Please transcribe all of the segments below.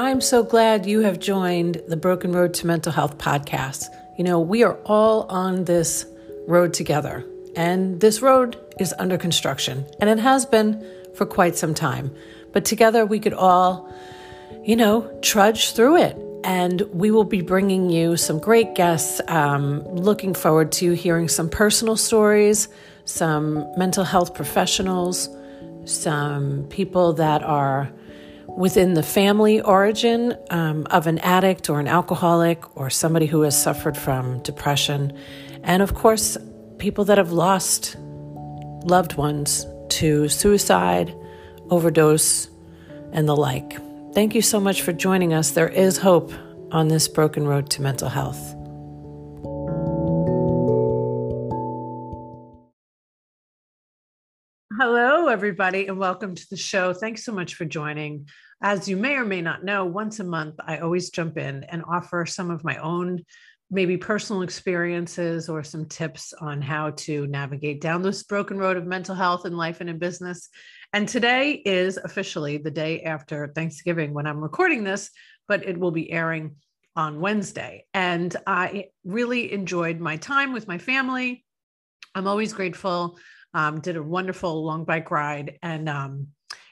I'm so glad you have joined the Broken Road to Mental Health podcast. You know, we are all on this road together, and this road is under construction, and it has been for quite some time. But together we could all, you know, trudge through it. And we will be bringing you some great guests. Um, looking forward to hearing some personal stories, some mental health professionals, some people that are within the family origin um, of an addict or an alcoholic or somebody who has suffered from depression. And of course, people that have lost loved ones to suicide, overdose, and the like. Thank you so much for joining us. There is hope on this broken road to mental health. Hello, everybody, and welcome to the show. Thanks so much for joining. As you may or may not know, once a month, I always jump in and offer some of my own, maybe personal experiences or some tips on how to navigate down this broken road of mental health in life and in business. And today is officially the day after Thanksgiving when I'm recording this, but it will be airing on Wednesday. And I really enjoyed my time with my family. I'm always grateful um, did a wonderful long bike ride. And, um,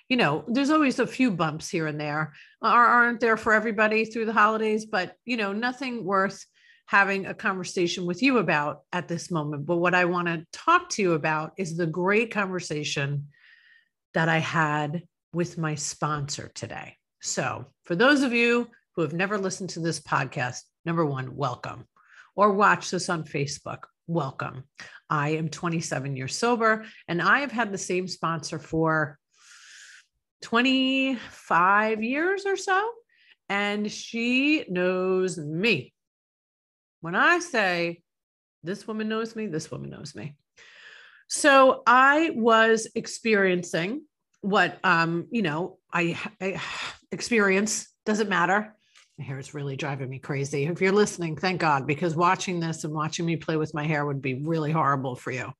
you know, there's always a few bumps here and there, aren't there for everybody through the holidays, but, you know, nothing worth having a conversation with you about at this moment. But what I want to talk to you about is the great conversation that I had with my sponsor today. So, for those of you who have never listened to this podcast, number one, welcome, or watch this on Facebook, welcome. I am 27 years sober and I have had the same sponsor for 25 years or so. And she knows me. When I say this woman knows me, this woman knows me. So I was experiencing what, um, you know, I, I experience doesn't matter my hair is really driving me crazy. If you're listening, thank God, because watching this and watching me play with my hair would be really horrible for you.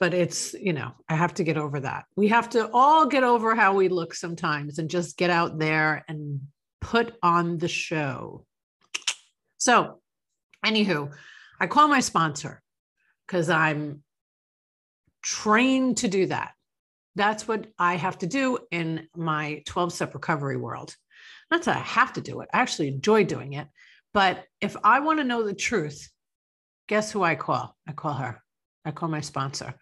But it's, you know, I have to get over that. We have to all get over how we look sometimes and just get out there and put on the show. So, anywho, I call my sponsor because I'm trained to do that. That's what I have to do in my 12 step recovery world. Not that I have to do it, I actually enjoy doing it. But if I want to know the truth, guess who I call? I call her. I call my sponsor.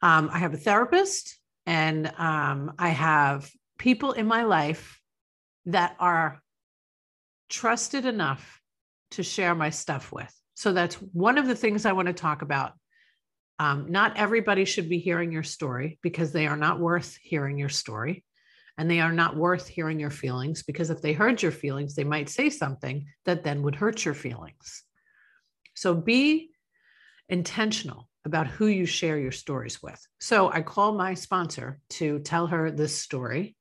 Um, I have a therapist and um, I have people in my life that are trusted enough to share my stuff with. So that's one of the things I want to talk about. Um, not everybody should be hearing your story because they are not worth hearing your story and they are not worth hearing your feelings because if they heard your feelings, they might say something that then would hurt your feelings. So be intentional about who you share your stories with. So I call my sponsor to tell her this story.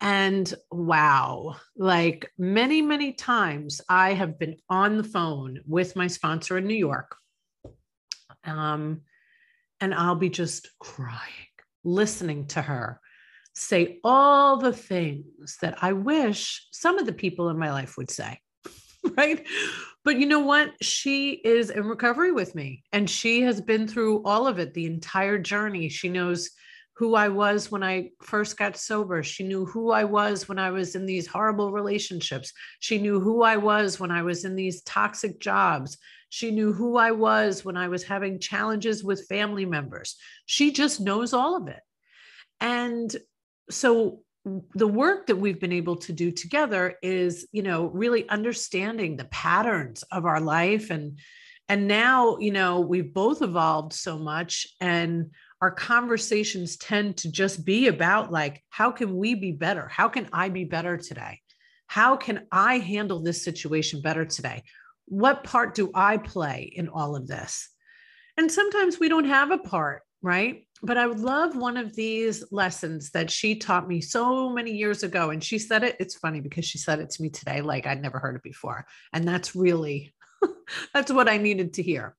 And wow, like many, many times I have been on the phone with my sponsor in New York. Um, and I'll be just crying, listening to her say all the things that I wish some of the people in my life would say. right. But you know what? She is in recovery with me and she has been through all of it, the entire journey. She knows who I was when I first got sober. She knew who I was when I was in these horrible relationships. She knew who I was when I was in these toxic jobs. She knew who I was when I was having challenges with family members. She just knows all of it. And so the work that we've been able to do together is you know really understanding the patterns of our life. And and now you know we've both evolved so much and our conversations tend to just be about like how can we be better? How can i be better today? How can i handle this situation better today? What part do i play in all of this? And sometimes we don't have a part right but I would love one of these lessons that she taught me so many years ago. And she said it, it's funny because she said it to me today, like I'd never heard it before. And that's really, that's what I needed to hear.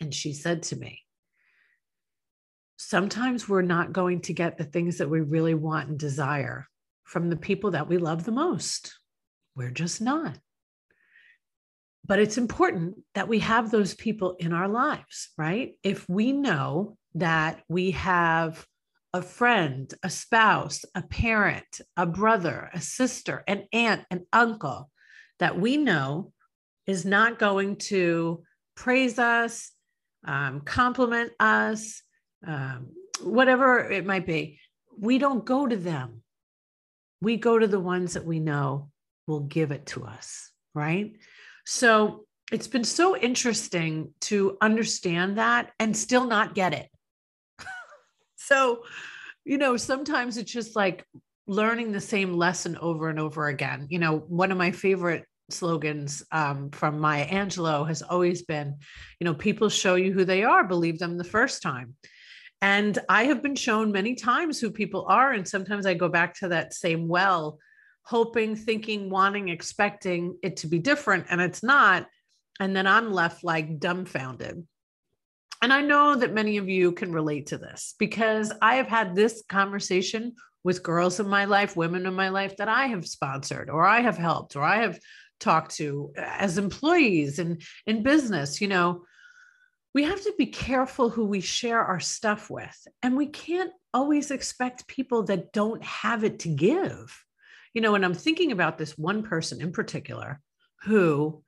And she said to me, sometimes we're not going to get the things that we really want and desire from the people that we love the most. We're just not. But it's important that we have those people in our lives, right? If we know that we have a friend, a spouse, a parent, a brother, a sister, an aunt, an uncle that we know is not going to praise us, um, compliment us, um, whatever it might be, we don't go to them. We go to the ones that we know will give it to us, right? So it's been so interesting to understand that and still not get it. so, you know, sometimes it's just like learning the same lesson over and over again. You know, one of my favorite slogans um, from Maya Angelou has always been, you know, people show you who they are, believe them the first time. And I have been shown many times who people are. And sometimes I go back to that same well, hoping, thinking, wanting, expecting it to be different. And it's not. And then I'm left like dumbfounded. And I know that many of you can relate to this because I have had this conversation with girls in my life, women in my life that I have sponsored or I have helped or I have talked to as employees and in business. You know, we have to be careful who we share our stuff with. And we can't always expect people that don't have it to give. You know, and I'm thinking about this one person in particular who,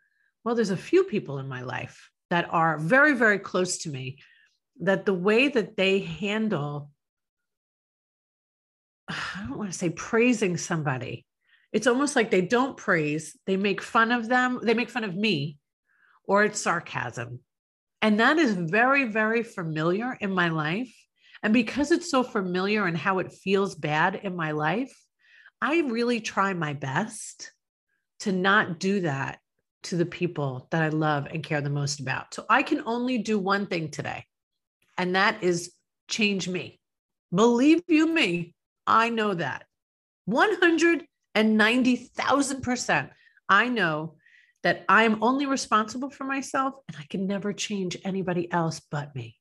well, there's a few people in my life that are very, very close to me that the way that they handle, I don't want to say praising somebody, it's almost like they don't praise, they make fun of them, they make fun of me, or it's sarcasm and that is very, very familiar in my life. And because it's so familiar and how it feels bad in my life, I really try my best to not do that to the people that I love and care the most about. So I can only do one thing today, and that is change me. Believe you me, I know that. 190,000%. I know that I am only responsible for myself and I can never change anybody else but me.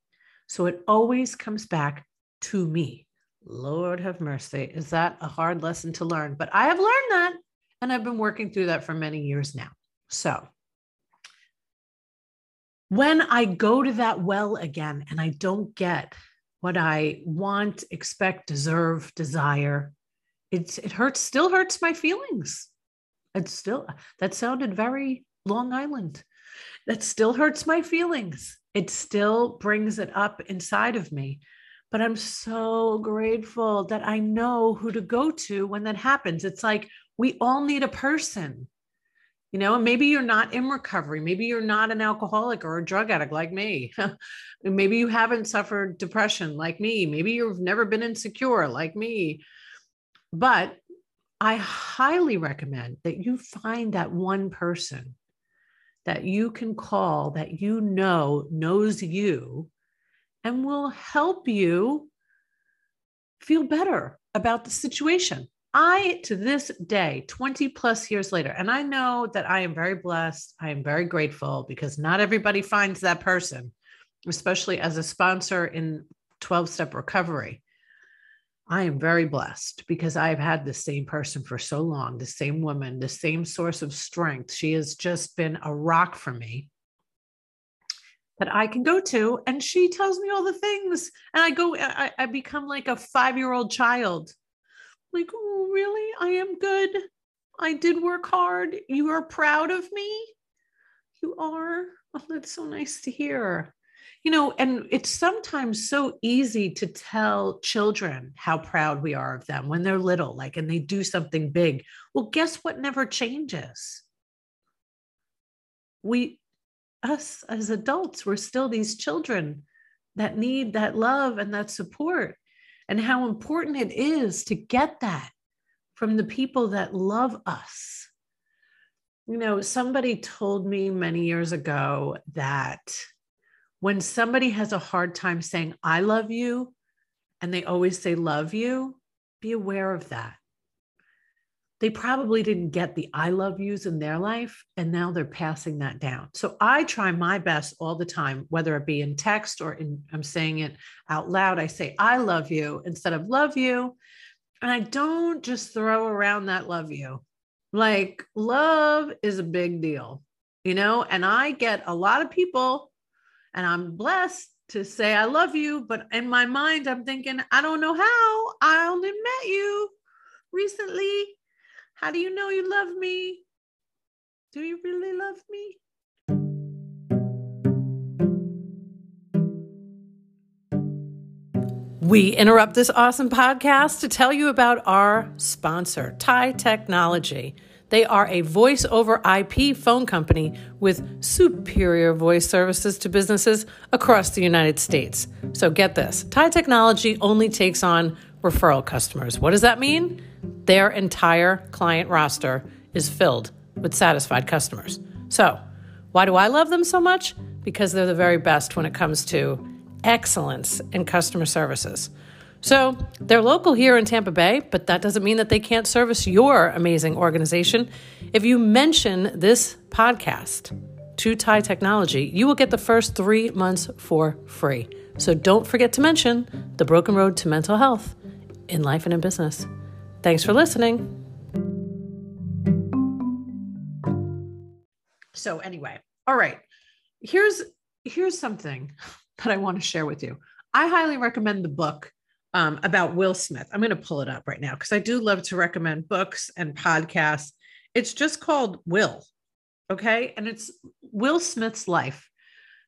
So it always comes back to me. Lord have mercy. Is that a hard lesson to learn? But I have learned that and I've been working through that for many years now. So when I go to that well again and I don't get what I want, expect, deserve, desire, it's, it hurts, still hurts my feelings. It's still, that sounded very Long Island. That still hurts my feelings. It still brings it up inside of me. But I'm so grateful that I know who to go to when that happens. It's like we all need a person, you know, and maybe you're not in recovery. Maybe you're not an alcoholic or a drug addict like me. maybe you haven't suffered depression like me. Maybe you've never been insecure like me. But I highly recommend that you find that one person that you can call that you know knows you and will help you feel better about the situation. I, to this day, 20 plus years later, and I know that I am very blessed. I am very grateful because not everybody finds that person, especially as a sponsor in 12 step recovery. I am very blessed because I've had the same person for so long, the same woman, the same source of strength. She has just been a rock for me that I can go to. And she tells me all the things. And I go, I, I become like a five year old child. Like, oh, really? I am good. I did work hard. You are proud of me. You are. Oh, that's so nice to hear you know, and it's sometimes so easy to tell children how proud we are of them when they're little, like, and they do something big. Well, guess what never changes? We, us as adults, we're still these children that need that love and that support, and how important it is to get that from the people that love us. You know, somebody told me many years ago that when somebody has a hard time saying, I love you, and they always say, love you, be aware of that. They probably didn't get the I love yous in their life, and now they're passing that down. So I try my best all the time, whether it be in text or in, I'm saying it out loud. I say, I love you instead of love you. And I don't just throw around that love you. Like, love is a big deal, you know? And I get a lot of people, and I'm blessed to say I love you, but in my mind, I'm thinking, I don't know how. I only met you recently. How do you know you love me? Do you really love me? We interrupt this awesome podcast to tell you about our sponsor, TIE Technology. They are a voice over IP phone company with superior voice services to businesses across the United States. So get this TIE Technology only takes on referral customers. What does that mean? Their entire client roster is filled with satisfied customers. So, why do I love them so much? Because they're the very best when it comes to excellence in customer services. So they're local here in Tampa Bay, but that doesn't mean that they can't service your amazing organization. If you mention this podcast to TIE Technology, you will get the first three months for free. So don't forget to mention the broken road to mental health in life and in business. Thanks for listening. So anyway, all right. Here's here's something that I want to share with you. I highly recommend the book um, about Will Smith. I'm going to pull it up right now because I do love to recommend books and podcasts. It's just called Will. Okay. And it's Will Smith's life.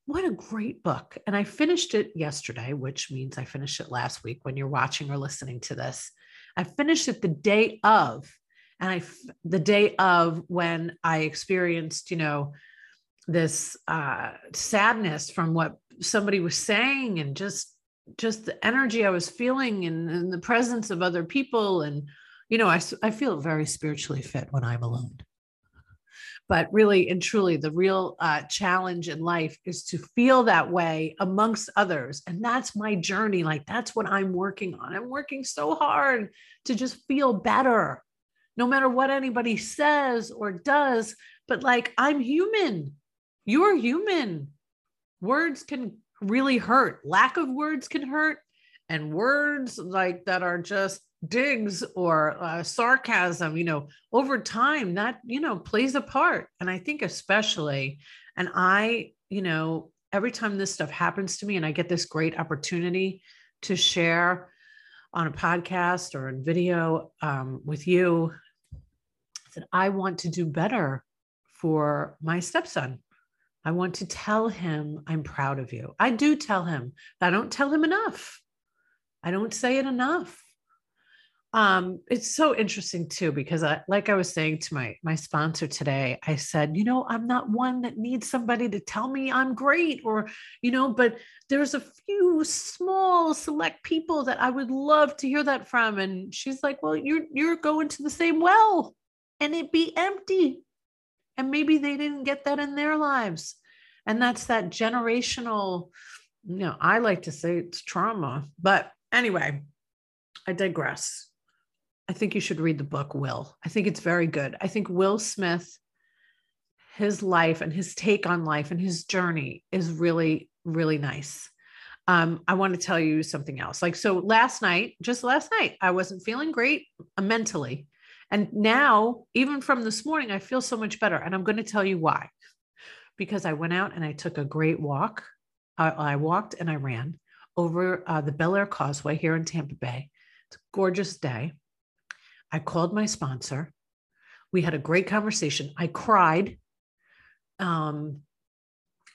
What a great book. And I finished it yesterday, which means I finished it last week when you're watching or listening to this. I finished it the day of, and I, the day of when I experienced, you know, this uh, sadness from what somebody was saying and just just the energy I was feeling and, and the presence of other people. And, you know, I, I feel very spiritually fit when I'm alone. But really and truly, the real uh, challenge in life is to feel that way amongst others. And that's my journey. Like, that's what I'm working on. I'm working so hard to just feel better, no matter what anybody says or does. But like, I'm human. You're human. Words can really hurt. Lack of words can hurt, and words like that are just digs or uh, sarcasm, you know, over time that, you know, plays a part. And I think especially, and I, you know, every time this stuff happens to me and I get this great opportunity to share on a podcast or in video um, with you, that I want to do better for my stepson. I want to tell him I'm proud of you. I do tell him, I don't tell him enough. I don't say it enough. Um, it's so interesting too because I, like I was saying to my my sponsor today, I said, you know, I'm not one that needs somebody to tell me I'm great, or you know, but there's a few small select people that I would love to hear that from. And she's like, well, you're you're going to the same well, and it be empty and maybe they didn't get that in their lives. And that's that generational, you know, I like to say it's trauma. But anyway, I digress. I think you should read the book, Will. I think it's very good. I think Will Smith, his life and his take on life and his journey is really, really nice. Um, I want to tell you something else. Like, so last night, just last night, I wasn't feeling great mentally. And now, even from this morning, I feel so much better. And I'm going to tell you why. Because I went out and I took a great walk. I, I walked and I ran over uh, the Belleair Causeway here in Tampa Bay. It's a gorgeous day. I called my sponsor. We had a great conversation. I cried. Um,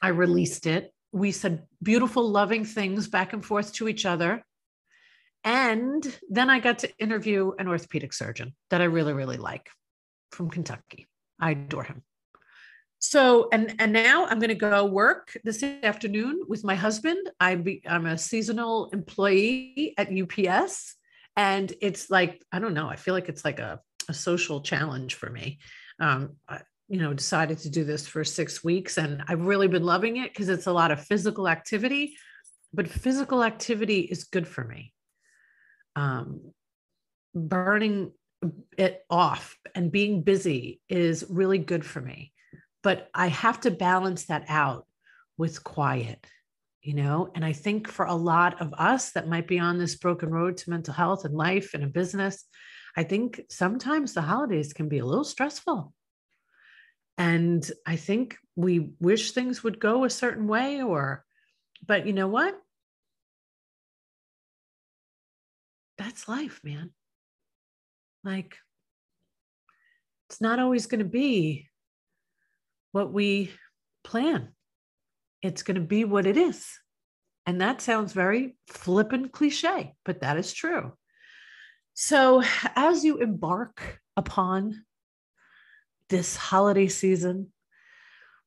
I released it. We said beautiful, loving things back and forth to each other. And then I got to interview an orthopedic surgeon that I really, really like from Kentucky. I adore him. So, and and now I'm going to go work this afternoon with my husband. I be, I'm a seasonal employee at UPS, and it's like I don't know. I feel like it's like a, a social challenge for me. Um, I, you know, decided to do this for six weeks, and I've really been loving it because it's a lot of physical activity. But physical activity is good for me um, burning it off and being busy is really good for me. But I have to balance that out with quiet, you know? And I think for a lot of us that might be on this broken road to mental health and life and a business, I think sometimes the holidays can be a little stressful. And I think we wish things would go a certain way, or, but you know what? That's life, man. Like, it's not always going to be what we plan, it's going to be what it is. And that sounds very flippant cliche, but that is true. So, as you embark upon this holiday season,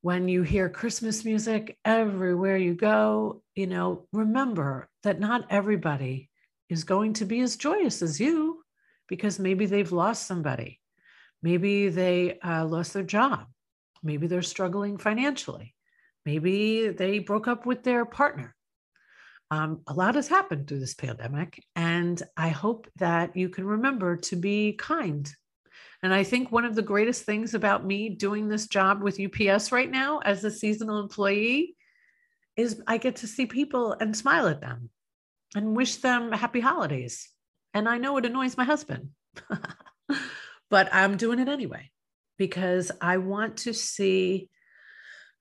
when you hear Christmas music everywhere you go, you know, remember that not everybody is going to be as joyous as you because maybe they've lost somebody. Maybe they uh, lost their job. Maybe they're struggling financially. Maybe they broke up with their partner. Um, a lot has happened through this pandemic, and I hope that you can remember to be kind. And I think one of the greatest things about me doing this job with UPS right now as a seasonal employee is I get to see people and smile at them and wish them happy holidays. And I know it annoys my husband, but I'm doing it anyway because I want to see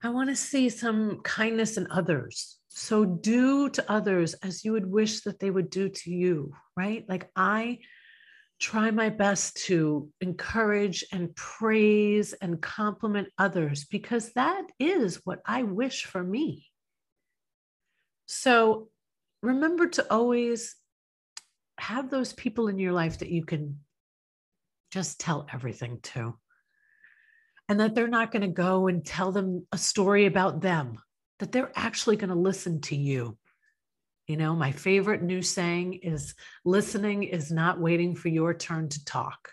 I want to see some kindness in others. So do to others as you would wish that they would do to you, right? Like I try my best to encourage and praise and compliment others because that is what I wish for me. So remember to always have those people in your life that you can just tell everything to and that they're not going to go and tell them a story about them, that they're actually going to listen to you. You know, my favorite new saying is listening is not waiting for your turn to talk.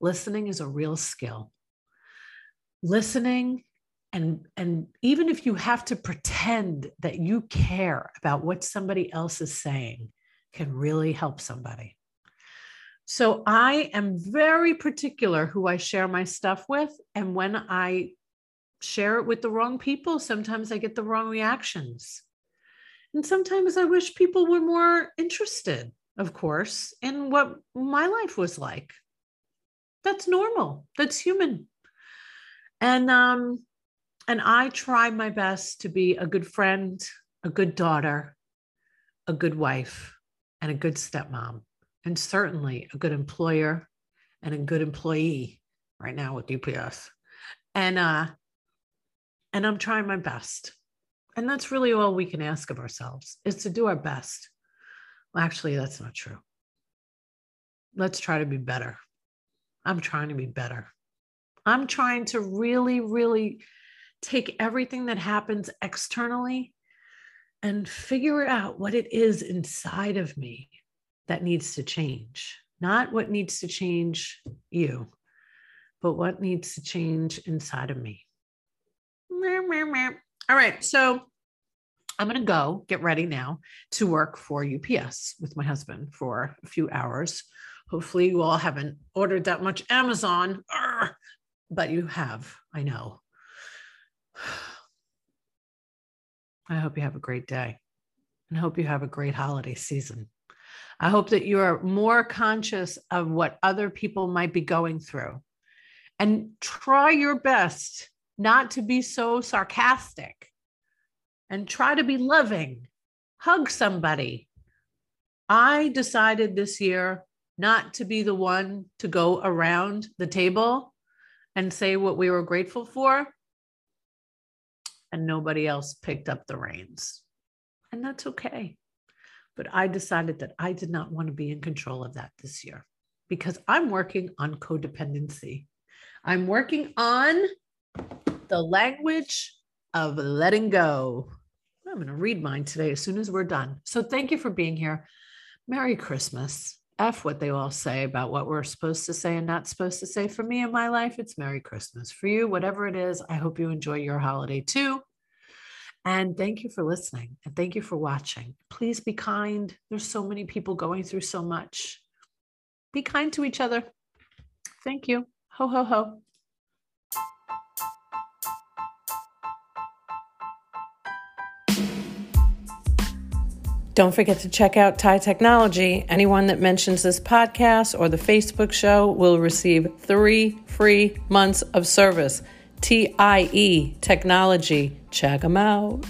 Listening is a real skill. Listening and and even if you have to pretend that you care about what somebody else is saying can really help somebody. So I am very particular who I share my stuff with. And when I share it with the wrong people, sometimes I get the wrong reactions. And sometimes I wish people were more interested, of course, in what my life was like. That's normal. That's human. And um and I try my best to be a good friend, a good daughter, a good wife, and a good stepmom and certainly a good employer and a good employee right now with UPS. And uh and I'm trying my best. And that's really all we can ask of ourselves is to do our best. Well, actually, that's not true. Let's try to be better. I'm trying to be better. I'm trying to really, really take everything that happens externally and figure out what it is inside of me that needs to change, not what needs to change you, but what needs to change inside of me. All right. So I'm going to go get ready now to work for UPS with my husband for a few hours. Hopefully, you all haven't ordered that much Amazon, but you have. I know. I hope you have a great day and hope you have a great holiday season. I hope that you are more conscious of what other people might be going through and try your best not to be so sarcastic and try to be loving. Hug somebody. I decided this year not to be the one to go around the table and say what we were grateful for. And nobody else picked up the reins. And that's okay. But I decided that I did not want to be in control of that this year because I'm working on codependency. I'm working on the language of letting go. I'm going to read mine today as soon as we're done. So thank you for being here. Merry Christmas. F what they all say about what we're supposed to say and not supposed to say. For me in my life, it's Merry Christmas. For you, whatever it is, I hope you enjoy your holiday too. And thank you for listening and thank you for watching. Please be kind. There's so many people going through so much. Be kind to each other. Thank you. Ho, ho, ho. Don't forget to check out Tie Technology. Anyone that mentions this podcast or the Facebook show will receive three free months of service. TIE Technology. Check them out.